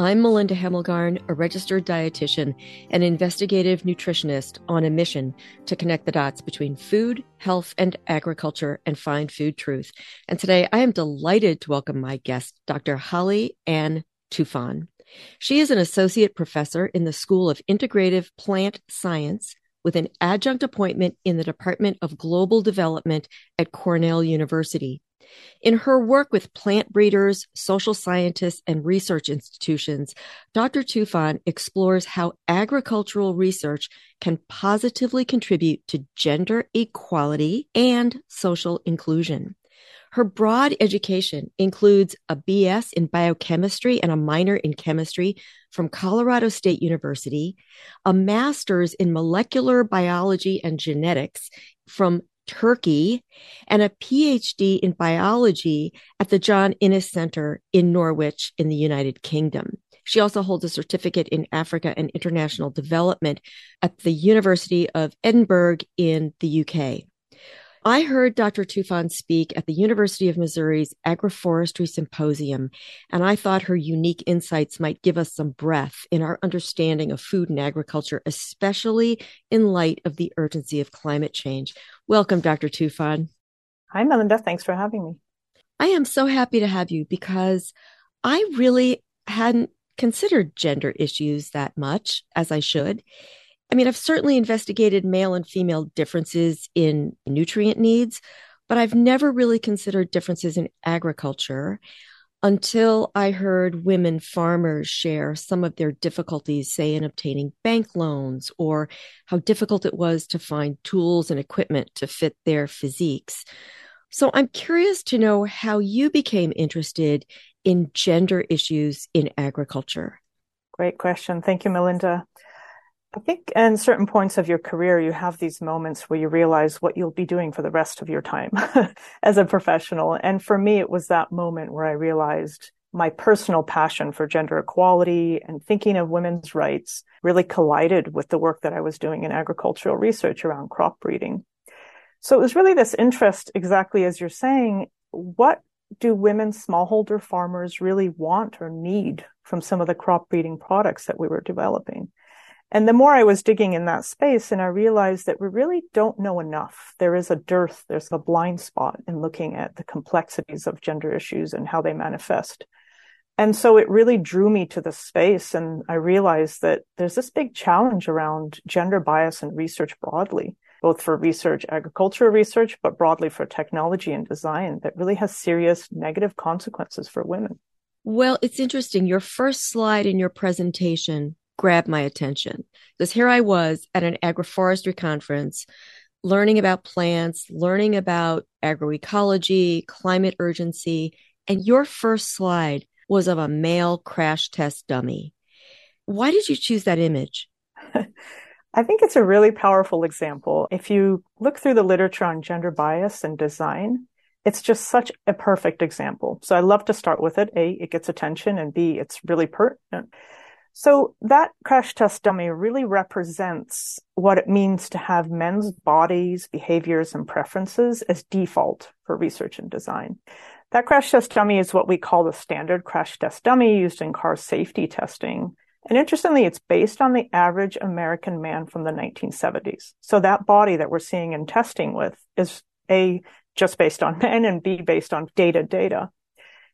I'm Melinda Hemmelgarn, a registered dietitian and investigative nutritionist on a mission to connect the dots between food, health, and agriculture and find food truth. And today I am delighted to welcome my guest, Dr. Hale Ann Tufan. She is an associate professor in the School of Integrative Plant Science with an adjunct appointment in the Department of Global Development at Cornell University. In her work with plant breeders, social scientists, and research institutions, Dr. Tufan explores how agricultural research can positively contribute to gender equality and social inclusion. Her broad education includes a BS in biochemistry and a minor in chemistry from Colorado State University, a master's in molecular biology and genetics from Turkey, and a PhD in biology at the John Innes Center in Norwich in the United Kingdom. She also holds a certificate in Africa and international development at the University of Edinburgh in the UK. I heard Dr. Tufan speak at the University of Missouri's Agroforestry Symposium, and I thought her unique insights might give us some breath in our understanding of food and agriculture, especially in light of the urgency of climate change. Welcome, Dr. Tufan. Hi, Melinda. Thanks for having me. I am so happy to have you because I really hadn't considered gender issues that much as I should. I mean, I've certainly investigated male and female differences in nutrient needs, but I've never really considered differences in agriculture until I heard women farmers share some of their difficulties, say in obtaining bank loans or how difficult it was to find tools and equipment to fit their physiques. So I'm curious to know how you became interested in gender issues in agriculture. Great question. Thank you, Melinda. I think in certain points of your career, you have these moments where you realize what you'll be doing for the rest of your time as a professional. And for me, it was that moment where I realized my personal passion for gender equality and thinking of women's rights really collided with the work that I was doing in agricultural research around crop breeding. So it was really this interest, exactly as you're saying, what do women smallholder farmers really want or need from some of the crop breeding products that we were developing? And the more I was digging in that space, and I realized that we really don't know enough. There is a dearth, there's a blind spot in looking at the complexities of gender issues and how they manifest. And so it really drew me to the space. And I realized that there's this big challenge around gender bias and research broadly, both for research, agricultural research, but broadly for technology and design that really has serious negative consequences for women. Well, it's interesting. Your first slide in your presentation grabbed my attention because here I was at an agroforestry conference learning about plants, learning about agroecology, climate urgency, and your first slide was of a male crash test dummy. Why did you choose that image? I think it's a really powerful example. If you look through the literature on gender bias and design, it's just such a perfect example. So I love to start with it. A, it gets attention, and B, it's really pertinent. So that crash test dummy really represents what it means to have men's bodies, behaviors, and preferences as default for research and design. That crash test dummy is what we call the standard crash test dummy used in car safety testing. And interestingly, it's based on the average American man from the 1970s. So that body that we're seeing in testing with is A, just based on men and B, based on data data.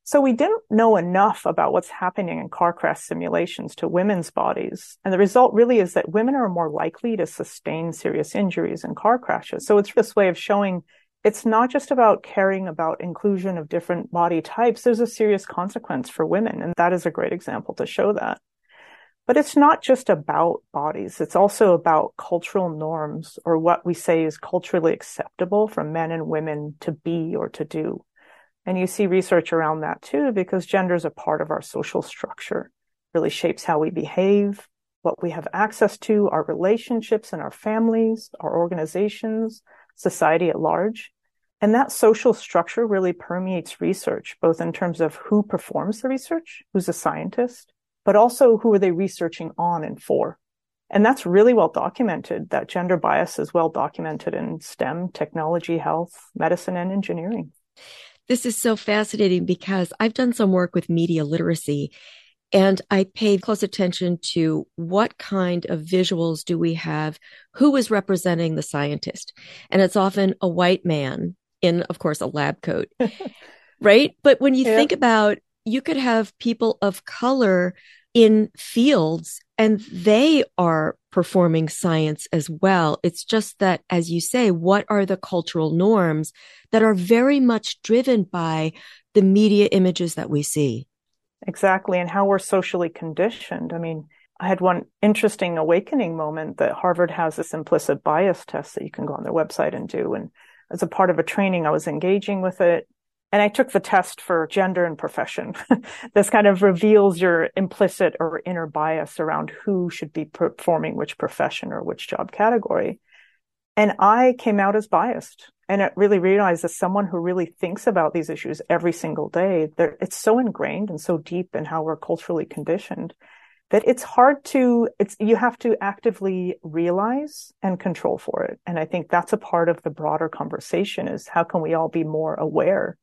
So we didn't know enough about what's happening in car crash simulations to women's bodies. And the result really is that women are more likely to sustain serious injuries in car crashes. So it's this way of showing it's not just about caring about inclusion of different body types. There's a serious consequence for women. And that is a great example to show that. But it's not just about bodies. It's also about cultural norms or what we say is culturally acceptable for men and women to be or to do. And you see research around that too, because gender is a part of our social structure, really shapes how we behave, what we have access to, our relationships and our families, our organizations, society at large. And that social structure really permeates research, both in terms of who performs the research, who's a scientist, but also who are they researching on and for. And that's really well documented. That gender bias is well documented in STEM, technology, health, medicine, and engineering. This is so fascinating because I've done some work with media literacy and I paid close attention to what kind of visuals do we have? Who is representing the scientist? And it's often a white man in, of course, a lab coat, right? But when you yeah. think about, you could have people of color in fields and they are performing science as well. It's just that, as you say, what are the cultural norms that are very much driven by the media images that we see? Exactly. And how we're socially conditioned. I mean, I had one interesting awakening moment that Harvard has this implicit bias test that you can go on their website and do. And as a part of a training, I was engaging with it. And I took the test for gender and profession. this kind of reveals your implicit or inner bias around who should be performing which profession or which job category. And I came out as biased. And I really realized as someone who really thinks about these issues every single day, it's so ingrained and so deep in how we're culturally conditioned that it's hard to, it's, you have to actively realize and control for it. And I think that's a part of the broader conversation is how can we all be more aware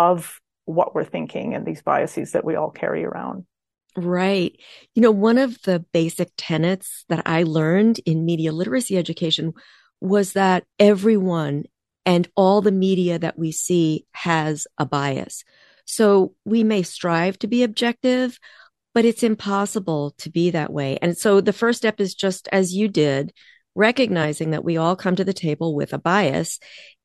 of what we're thinking and these biases that we all carry around. Right. You know, one of the basic tenets that I learned in media literacy education was that everyone and all the media that we see has a bias. So we may strive to be objective, but it's impossible to be that way. And so the first step is just as you did, recognizing that we all come to the table with a bias.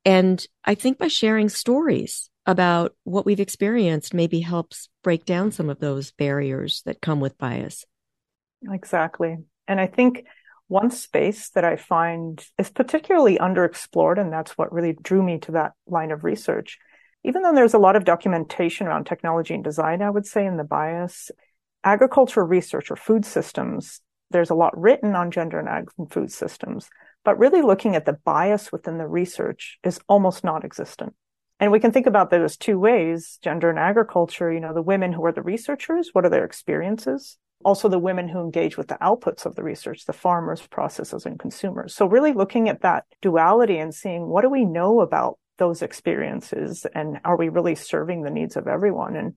And I think by sharing stories about what we've experienced maybe helps break down some of those barriers that come with bias. Exactly. And I think one space that I find is particularly underexplored, and that's what really drew me to that line of research. Even though there's a lot of documentation around technology and design, I would say in the bias, agricultural research or food systems, there's a lot written on gender and ag and food systems, but really looking at the bias within the research is almost non-existent. And we can think about that as two ways, gender and agriculture, you know, the women who are the researchers, what are their experiences? Also the women who engage with the outputs of the research, the farmers, processors, and consumers. So really looking at that duality and seeing what do we know about those experiences and are we really serving the needs of everyone? And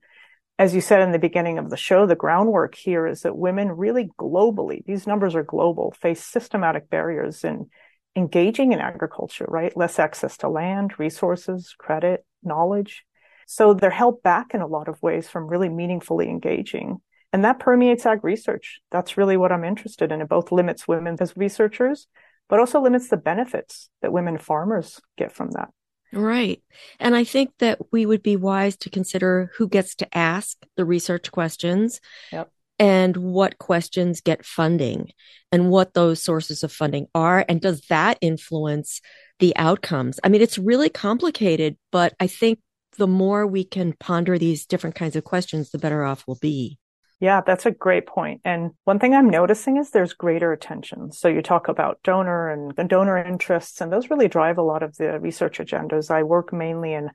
as you said in the beginning of the show, the groundwork here is that women really globally, these numbers are global, face systematic barriers in engaging in agriculture, right? Less access to land, resources, credit, knowledge. So they're held back in a lot of ways from really meaningfully engaging. And that permeates ag research. That's really what I'm interested in. It both limits women as researchers, but also limits the benefits that women farmers get from that. Right. And I think that we would be wise to consider who gets to ask the research questions yep. And what questions get funding and what those sources of funding are. And does that influence the outcomes? I mean, it's really complicated, but I think the more we can ponder these different kinds of questions, the better off we'll be. Yeah, that's a great point. And one thing I'm noticing is there's greater attention. So you talk about donor and donor interests, and those really drive a lot of the research agendas. I work mainly in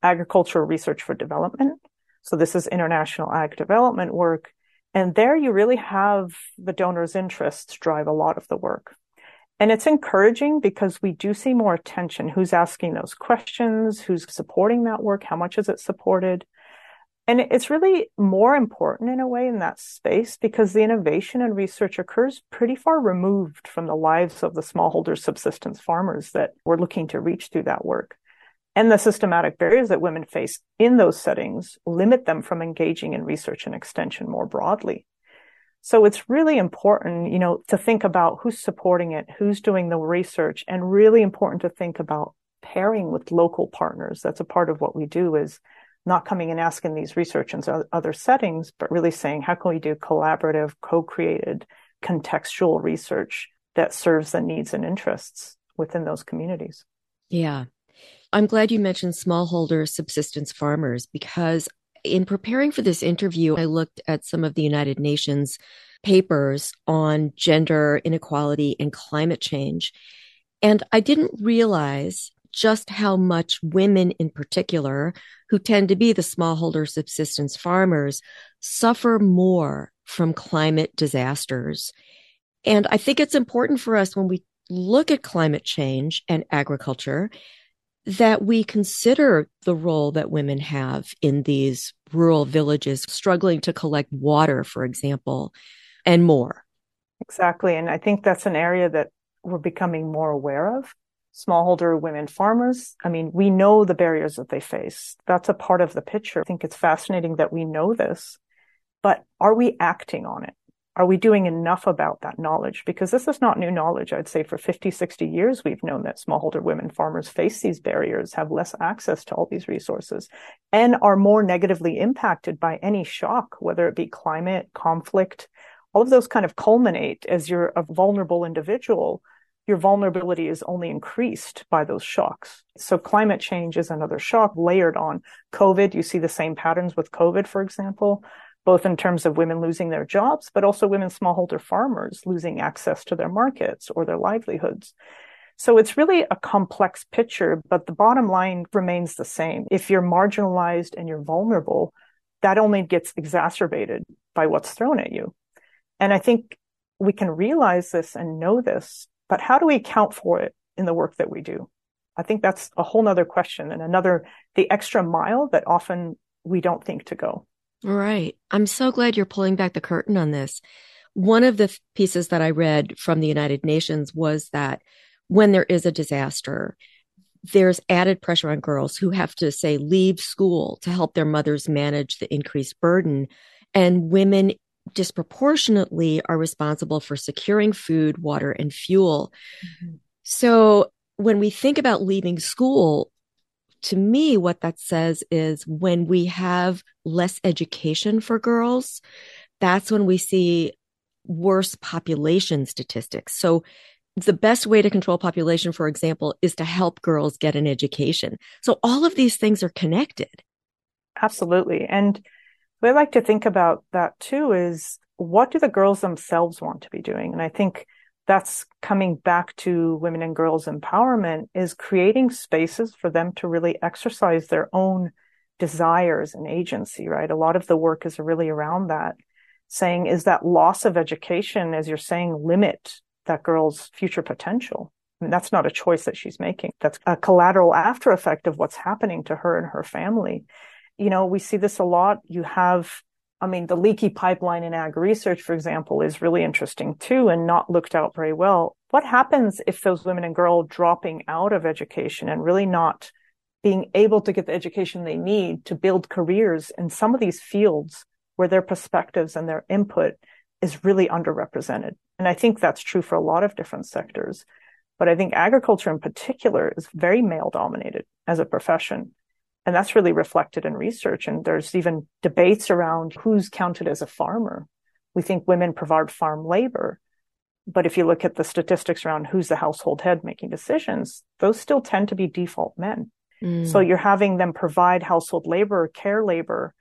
agricultural research for development. So this is international ag development work. And there you really have the donor's interests drive a lot of the work. And it's encouraging because we do see more attention. Who's asking those questions? Who's supporting that work? How much is it supported? And it's really more important in a way in that space because the innovation and research occurs pretty far removed from the lives of the smallholder subsistence farmers that we're looking to reach through that work. And the systematic barriers that women face in those settings limit them from engaging in research and extension more broadly. So it's really important, you know, to think about who's supporting it, who's doing the research, and really important to think about pairing with local partners. That's a part of what we do is not coming and asking these research in other settings, but really saying, how can we do collaborative, co-created, contextual research that serves the needs and interests within those communities? Yeah. I'm glad you mentioned smallholder subsistence farmers because In preparing for this interview, I looked at some of the United Nations papers on gender inequality and climate change. And I didn't realize just how much women in particular, who tend to be the smallholder subsistence farmers, suffer more from climate disasters. And I think it's important for us when we look at climate change and agriculture that we consider the role that women have in these rural villages struggling to collect water, for example, and more. Exactly. And I think that's an area that we're becoming more aware of. Smallholder women farmers, I mean, we know the barriers that they face. That's a part of the picture. I think it's fascinating that we know this, but are we acting on it? Are we doing enough about that knowledge? Because this is not new knowledge. I'd say for 50, 60 years, we've known that smallholder women farmers face these barriers, have less access to all these resources, and are more negatively impacted by any shock, whether it be climate, conflict, all of those kind of culminate as you're a vulnerable individual. Your vulnerability is only increased by those shocks. So climate change is another shock layered on COVID. You see the same patterns with COVID, for example both in terms of women losing their jobs, but also women smallholder farmers losing access to their markets or their livelihoods. So it's really a complex picture, but the bottom line remains the same. If you're marginalized and you're vulnerable, that only gets exacerbated by what's thrown at you. And I think we can realize this and know this, but how do we account for it in the work that we do? I think that's a whole nother question and another, the extra mile that often we don't think to go. Right. I'm so glad you're pulling back the curtain on this. One of the pieces that I read from the United Nations was that when there is a disaster, there's added pressure on girls who have to say leave school to help their mothers manage the increased burden. And women disproportionately are responsible for securing food, water, and fuel. Mm-hmm. So when we think about leaving school, to me, what that says is when we have less education for girls, that's when we see worse population statistics. So the best way to control population, for example, is to help girls get an education. So all of these things are connected. Absolutely. And I like to think about that too is what do the girls themselves want to be doing? And I think that's coming back to women and girls empowerment is creating spaces for them to really exercise their own desires and agency, right? A lot of the work is really around that saying, is that loss of education, as you're saying, limit that girl's future potential? That's not a choice that she's making. That's a collateral after effect of what's happening to her and her family. You know, we see this a lot. You have I mean, the leaky pipeline in ag research, for example, is really interesting too and not looked out very well. What happens if those women and girls dropping out of education and really not being able to get the education they need to build careers in some of these fields where their perspectives and their input is really underrepresented? And I think that's true for a lot of different sectors. But I think agriculture in particular is very male dominated as a profession. And that's really reflected in research. And there's even debates around who's counted as a farmer. We think women provide farm labor. But if you look at the statistics around who's the household head making decisions, those still tend to be default men. Mm. So you're having them provide household labor, care labor,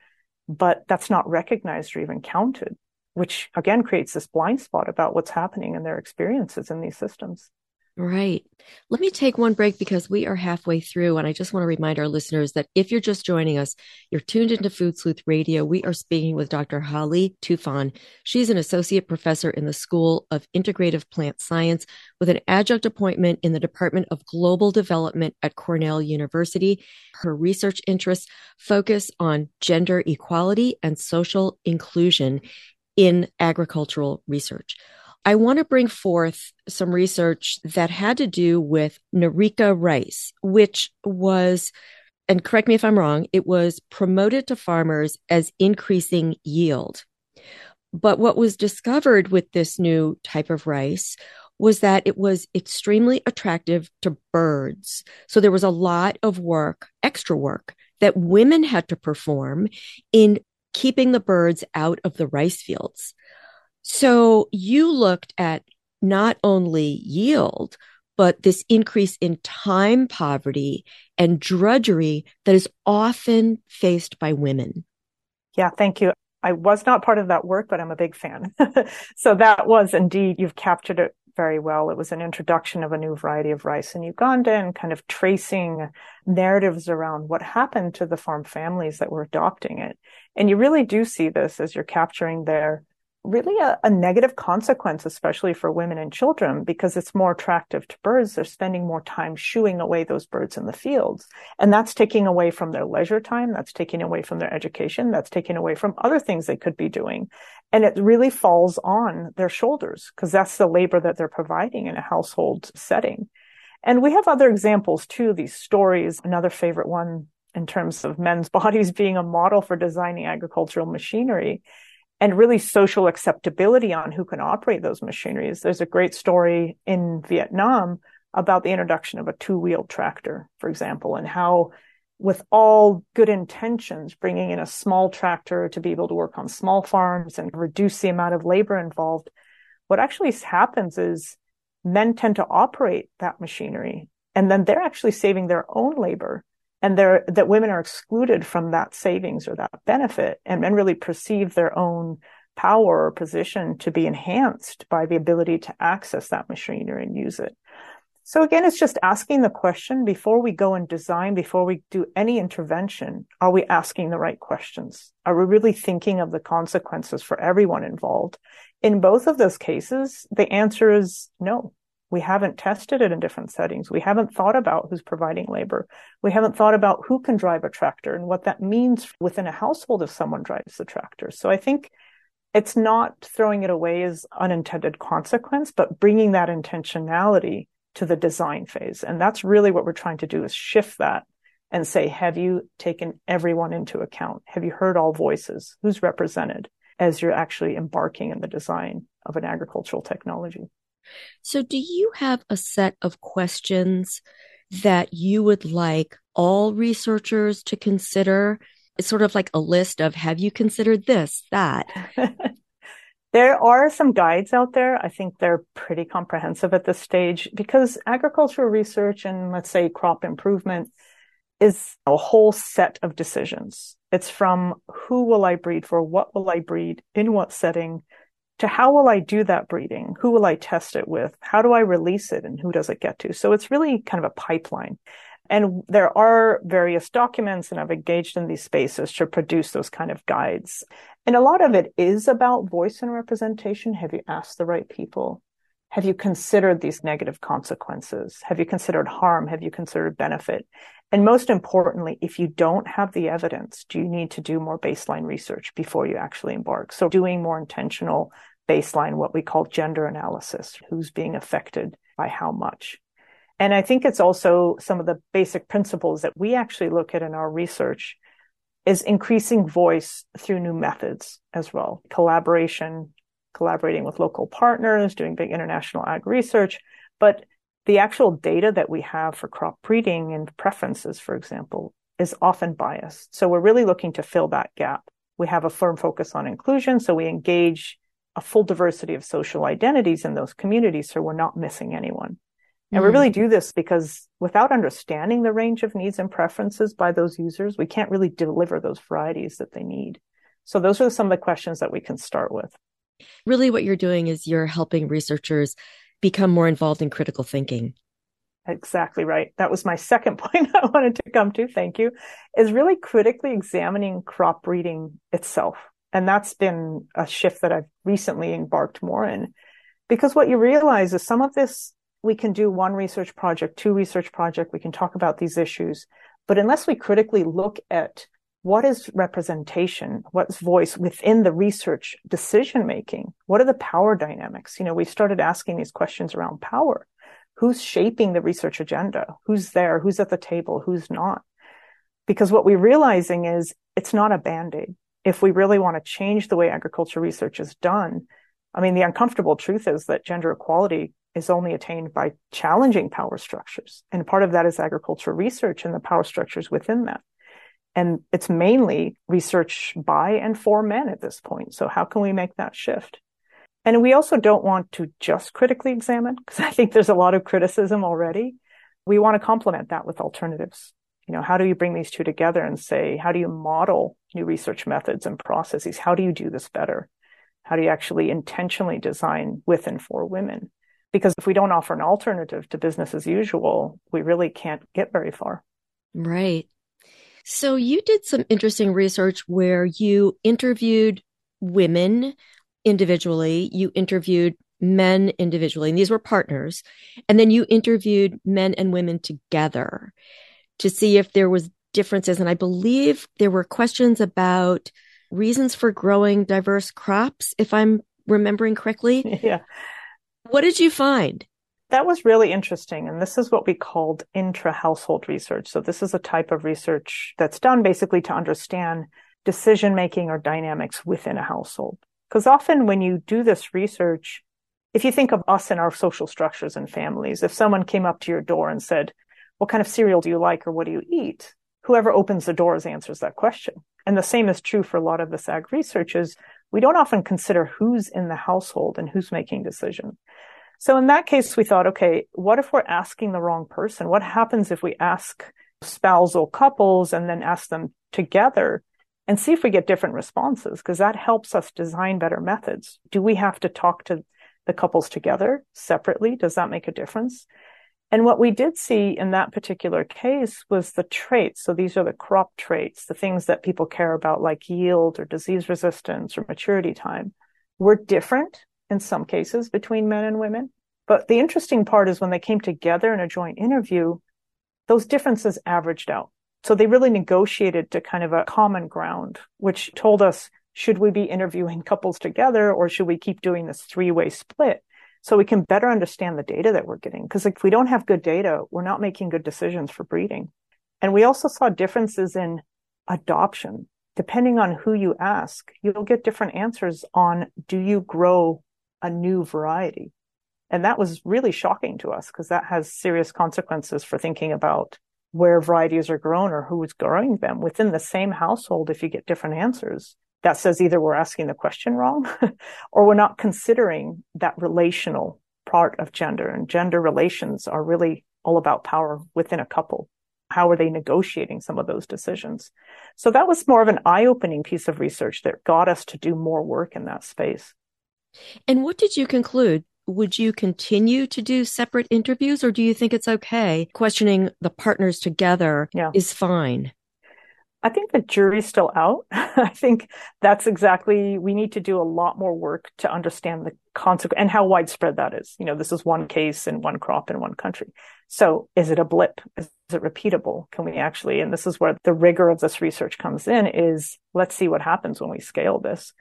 but that's not recognized or even counted, which again creates this blind spot about what's happening in their experiences in these systems. Right. Let me take one break because we are halfway through. And I just want to remind our listeners that if you're just joining us, you're tuned into Food Sleuth Radio. We are speaking with Dr. Hale Tufan. She's an associate professor in the School of Integrative Plant Science with an adjunct appointment in the Department of Global Development at Cornell University. Her research interests focus on gender equality and social inclusion in agricultural research. I want to bring forth some research that had to do with Nerica rice, which was, and correct me if I'm wrong, it was promoted to farmers as increasing yield. But what was discovered with this new type of rice was that it was extremely attractive to birds. So there was a lot of work, extra work that women had to perform in keeping the birds out of the rice fields. So you looked at not only yield, but this increase in time poverty and drudgery that is often faced by women. Yeah, thank you. I was not part of that work, but I'm a big fan. so that was indeed, you've captured it very well. It was an introduction of a new variety of rice in Uganda and kind of tracing narratives around what happened to the farm families that were adopting it. And you really do see this as you're capturing their really a, a, negative consequence, especially for women and children, because it's more attractive to birds. They're spending more time shooing away those birds in the fields. And that's taking away from their leisure time. That's taking away from their education. That's taking away from other things they could be doing. And it really falls on their shoulders because that's the labor that they're providing in a household setting. And we have other examples too, these stories. Another favorite one in terms of men's bodies being a model for designing agricultural machinery and really social acceptability on who can operate those machineries. There's a great story in Vietnam about the introduction of a two-wheeled tractor, for example, and how with all good intentions, bringing in a small tractor to be able to work on small farms and reduce the amount of labor involved. What actually happens is men tend to operate that machinery and then they're actually saving their own labor and they're, that women are excluded from that savings or that benefit and men really perceive their own power or position to be enhanced by the ability to access that machinery and use it. So again, it's just asking the question before we go and design, before we do any intervention, are we asking the right questions? Are we really thinking of the consequences for everyone involved? In both of those cases, the answer is no. We haven't tested it in different settings. We haven't thought about who's providing labor. We haven't thought about who can drive a tractor and what that means within a household if someone drives the tractor. So I think it's not throwing it away as unintended consequence, but bringing that intentionality to the design phase. And that's really what we're trying to do is shift that and say, have you taken everyone into account? Have you heard all voices? Who's represented as you're actually embarking in the design of an agricultural technology? So, do you have a set of questions that you would like all researchers to consider? It's sort of like a list of have you considered this, that? there are some guides out there. I think they're pretty comprehensive at this stage because agricultural research and let's say crop improvement is a whole set of decisions. It's from who will I breed for? What will I breed? In what setting? To how will I do that breeding? Who will I test it with? How do I release it and who does it get to? So it's really kind of a pipeline. And there are various documents and I've engaged in these spaces to produce those kind of guides. And a lot of it is about voice and representation. Have you asked the right people? Have you considered these negative consequences? Have you considered harm? Have you considered benefit? And most importantly, if you don't have the evidence, do you need to do more baseline research before you actually embark? So doing more intentional baseline, what we call gender analysis, who's being affected by how much. And I think it's also some of the basic principles that we actually look at in our research is increasing voice through new methods as well. Collaboration, collaborating with local partners, doing big international ag research, but the actual data that we have for crop breeding and preferences, for example, is often biased. So we're really looking to fill that gap. We have a firm focus on inclusion. So we engage a full diversity of social identities in those communities. So we're not missing anyone. And mm we really do this because without understanding the range of needs and preferences by those users, we can't really deliver those varieties that they need. So those are some of the questions that we can start with. Really, what you're doing is you're helping researchers become more involved in critical thinking. Exactly right. That was my second point I wanted to come to. Thank you. Is really critically examining crop breeding itself. And that's been a shift that I've recently embarked more in because what you realize is some of this we can do one research project, two research project. We can talk about these issues, but unless we critically look at what is representation? What's voice within the research decision making? What are the power dynamics? You know, we started asking these questions around power. Who's shaping the research agenda? Who's there? Who's at the table? Who's not? Because what we're realizing is it's not a band-aid. If we really want to change the way agriculture research is done, I mean, the uncomfortable truth is that gender equality is only attained by challenging power structures. And part of that is agricultural research and the power structures within that. And it's mainly research by and for men at this point. So how can we make that shift? And we also don't want to just critically examine because I think there's a lot of criticism already. We want to complement that with alternatives. You know, how do you bring these two together and say, how do you model new research methods and processes? How do you do this better? How do you actually intentionally design with and for women? Because if we don't offer an alternative to business as usual, we really can't get very far. Right. So you did some interesting research where you interviewed women individually, you interviewed men individually, and these were partners, and then you interviewed men and women together to see if there was differences. And I believe there were questions about reasons for growing diverse crops, if I'm remembering correctly. Yeah. What did you find? That was really interesting. And this is what we called intra household research. So this is a type of research that's done basically to understand decision making or dynamics within a household. Because often when you do this research, if you think of us and our social structures and families, if someone came up to your door and said, what kind of cereal do you like or what do you eat? Whoever opens the doors answers that question. And the same is true for a lot of this ag research is we don't often consider who's in the household and who's making decision. So in that case, we thought, okay, what if we're asking the wrong person? What happens if we ask spousal couples and then ask them together and see if we get different responses? Because that helps us design better methods. Do we have to talk to the couples together separately? Does that make a difference? And what we did see in that particular case was the traits. So these are the crop traits, the things that people care about, like yield or disease resistance or maturity time, were different in some cases between men and women. But the interesting part is when they came together in a joint interview, those differences averaged out. So they really negotiated to kind of a common ground, which told us, should we be interviewing couples together or should we keep doing this three way split? So we can better understand the data that we're getting. Because if we don't have good data, we're not making good decisions for breeding. And we also saw differences in adoption. Depending on who you ask, you'll get different answers on do you grow a new variety? And that was really shocking to us because that has serious consequences for thinking about where varieties are grown or who's growing them within the same household. If you get different answers, that says either we're asking the question wrong or we're not considering that relational part of gender and gender relations are really all about power within a couple. How are they negotiating some of those decisions? So that was more of an eye opening piece of research that got us to do more work in that space. And what did you conclude? Would you continue to do separate interviews or do you think it's okay? Questioning the partners together yeah. is fine. I think the jury's still out. I think that's exactly, we need to do a lot more work to understand the consequence and how widespread that is. You know, this is one case in one crop in one country. So is it a blip? Is it repeatable? Can we actually, and this is where the rigor of this research comes in is let's see what happens when we scale this.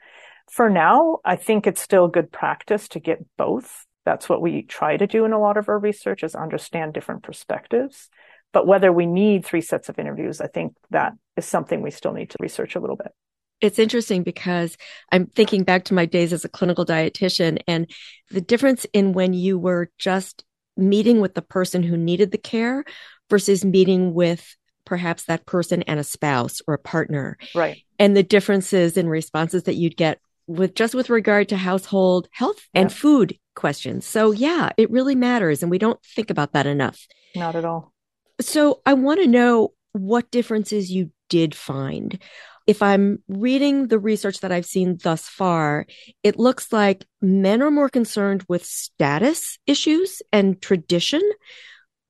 For now, I think it's still good practice to get both. That's what we try to do in a lot of our research is understand different perspectives. But whether we need three sets of interviews, I think that is something we still need to research a little bit. It's interesting because I'm thinking back to my days as a clinical dietitian and the difference in when you were just meeting with the person who needed the care versus meeting with perhaps that person and a spouse or a partner. Right. And the differences in responses that you'd get with just with regard to household health and food questions. So yeah, it really matters. And we don't think about that enough. Not at all. So I want to know what differences you did find. If I'm reading the research that I've seen thus far, it looks like men are more concerned with status issues and tradition,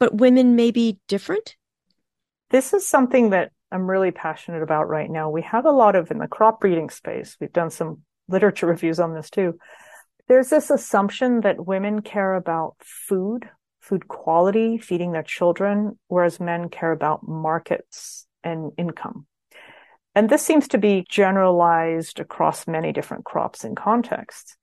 but women may be different. This is something that I'm really passionate about right now. We have a lot of in the crop breeding space. We've done some literature reviews on this too. There's this assumption that women care about food, food quality, feeding their children, whereas men care about markets and income. And this seems to be generalized across many different crops and contexts.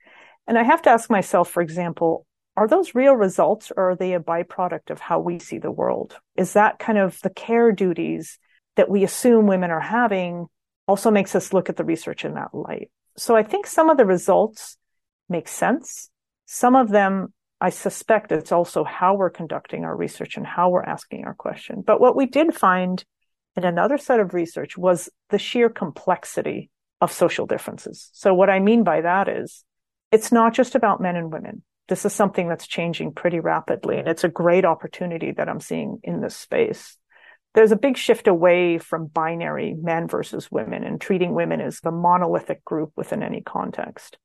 And I have to ask myself, for example, are those real results or are they a byproduct of how we see the world? Is that kind of the care duties that we assume women are having also makes us look at the research in that light? So I think some of the results make sense. Some of them, I suspect it's also how we're conducting our research and how we're asking our question. But what we did find in another set of research was the sheer complexity of social differences. So what I mean by that is it's not just about men and women. This is something that's changing pretty rapidly. And it's a great opportunity that I'm seeing in this space. there's a big shift away from binary men versus women and treating women as the monolithic group within any context.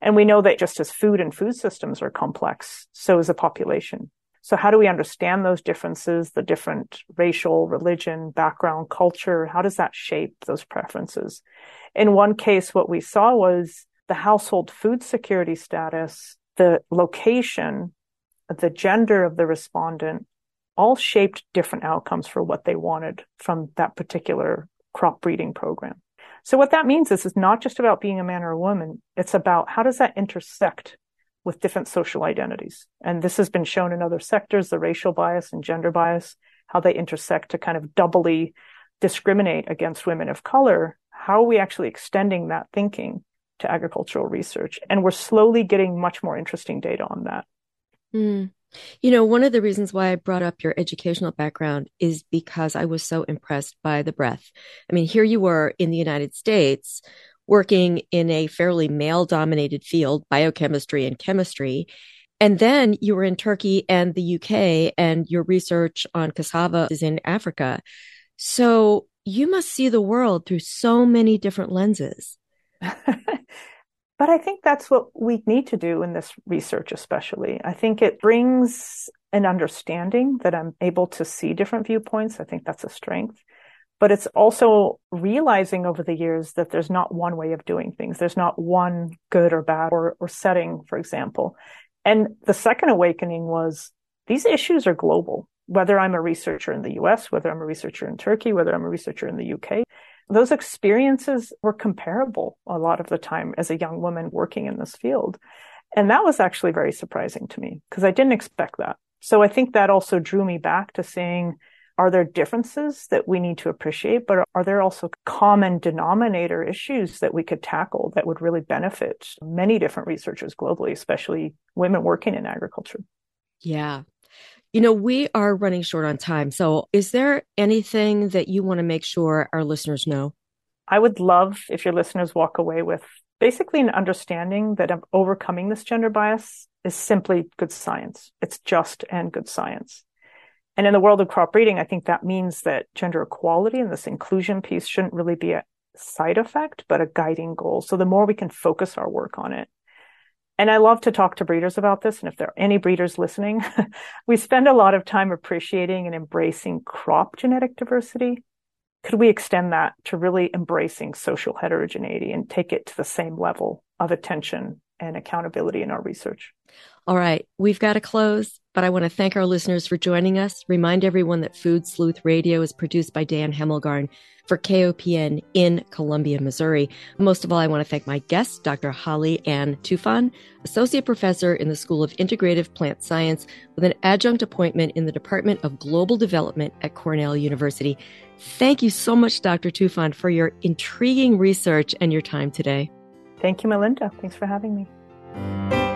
And we know that just as food and food systems are complex, so is the population. So how do we understand those differences, the different racial, religion, background, culture? How does that shape those preferences? In one case, what we saw was the household food security status, the location, the gender of the respondent, all shaped different outcomes for what they wanted from that particular crop breeding program. So what that means is it's not just about being a man or a woman. It's about how does that intersect with different social identities? And this has been shown in other sectors, the racial bias and gender bias, how they intersect to kind of doubly discriminate against women of color. How are we actually extending that thinking to agricultural research? And we're slowly getting much more interesting data on that. Mm. You know, one of the reasons why I brought up your educational background is because I was so impressed by the breadth. I mean, here you were in the United States working in a fairly male dominated field, biochemistry and chemistry. And then you were in Turkey and the UK, and your research on cassava is in Africa. So you must see the world through so many different lenses. But I think that's what we need to do in this research, especially. I think it brings an understanding that I'm able to see different viewpoints. I think that's a strength. But it's also realizing over the years that there's not one way of doing things. There's not one good or bad or, or setting, for example. And the second awakening was these issues are global. Whether I'm a researcher in the US, whether I'm a researcher in Turkey, whether I'm a researcher in the UK, those experiences were comparable a lot of the time as a young woman working in this field. And that was actually very surprising to me because I didn't expect that. So I think that also drew me back to saying, are there differences that we need to appreciate, but are there also common denominator issues that we could tackle that would really benefit many different researchers globally, especially women working in agriculture? Yeah, you know, we are running short on time. So, is there anything that you want to make sure our listeners know? I would love if your listeners walk away with basically an understanding that overcoming this gender bias is simply good science. It's just and good science. And in the world of crop breeding, I think that means that gender equality and this inclusion piece shouldn't really be a side effect, but a guiding goal. So the more we can focus our work on it, and I love to talk to breeders about this. And if there are any breeders listening, we spend a lot of time appreciating and embracing crop genetic diversity. Could we extend that to really embracing social heterogeneity and take it to the same level of attention and accountability in our research? All right, we've got to close, but I want to thank our listeners for joining us. Remind everyone that Food Sleuth Radio is produced by Dan Hemmelgarn for KOPN in Columbia, Missouri. Most of all, I want to thank my guest, Dr. Hale Ann Tufan, Associate Professor in the School of Integrative Plant Science with an adjunct appointment in the Department of Global Development at Cornell University. Thank you so much, Dr. Tufan, for your intriguing research and your time today. Thank you, Melinda. Thanks for having me.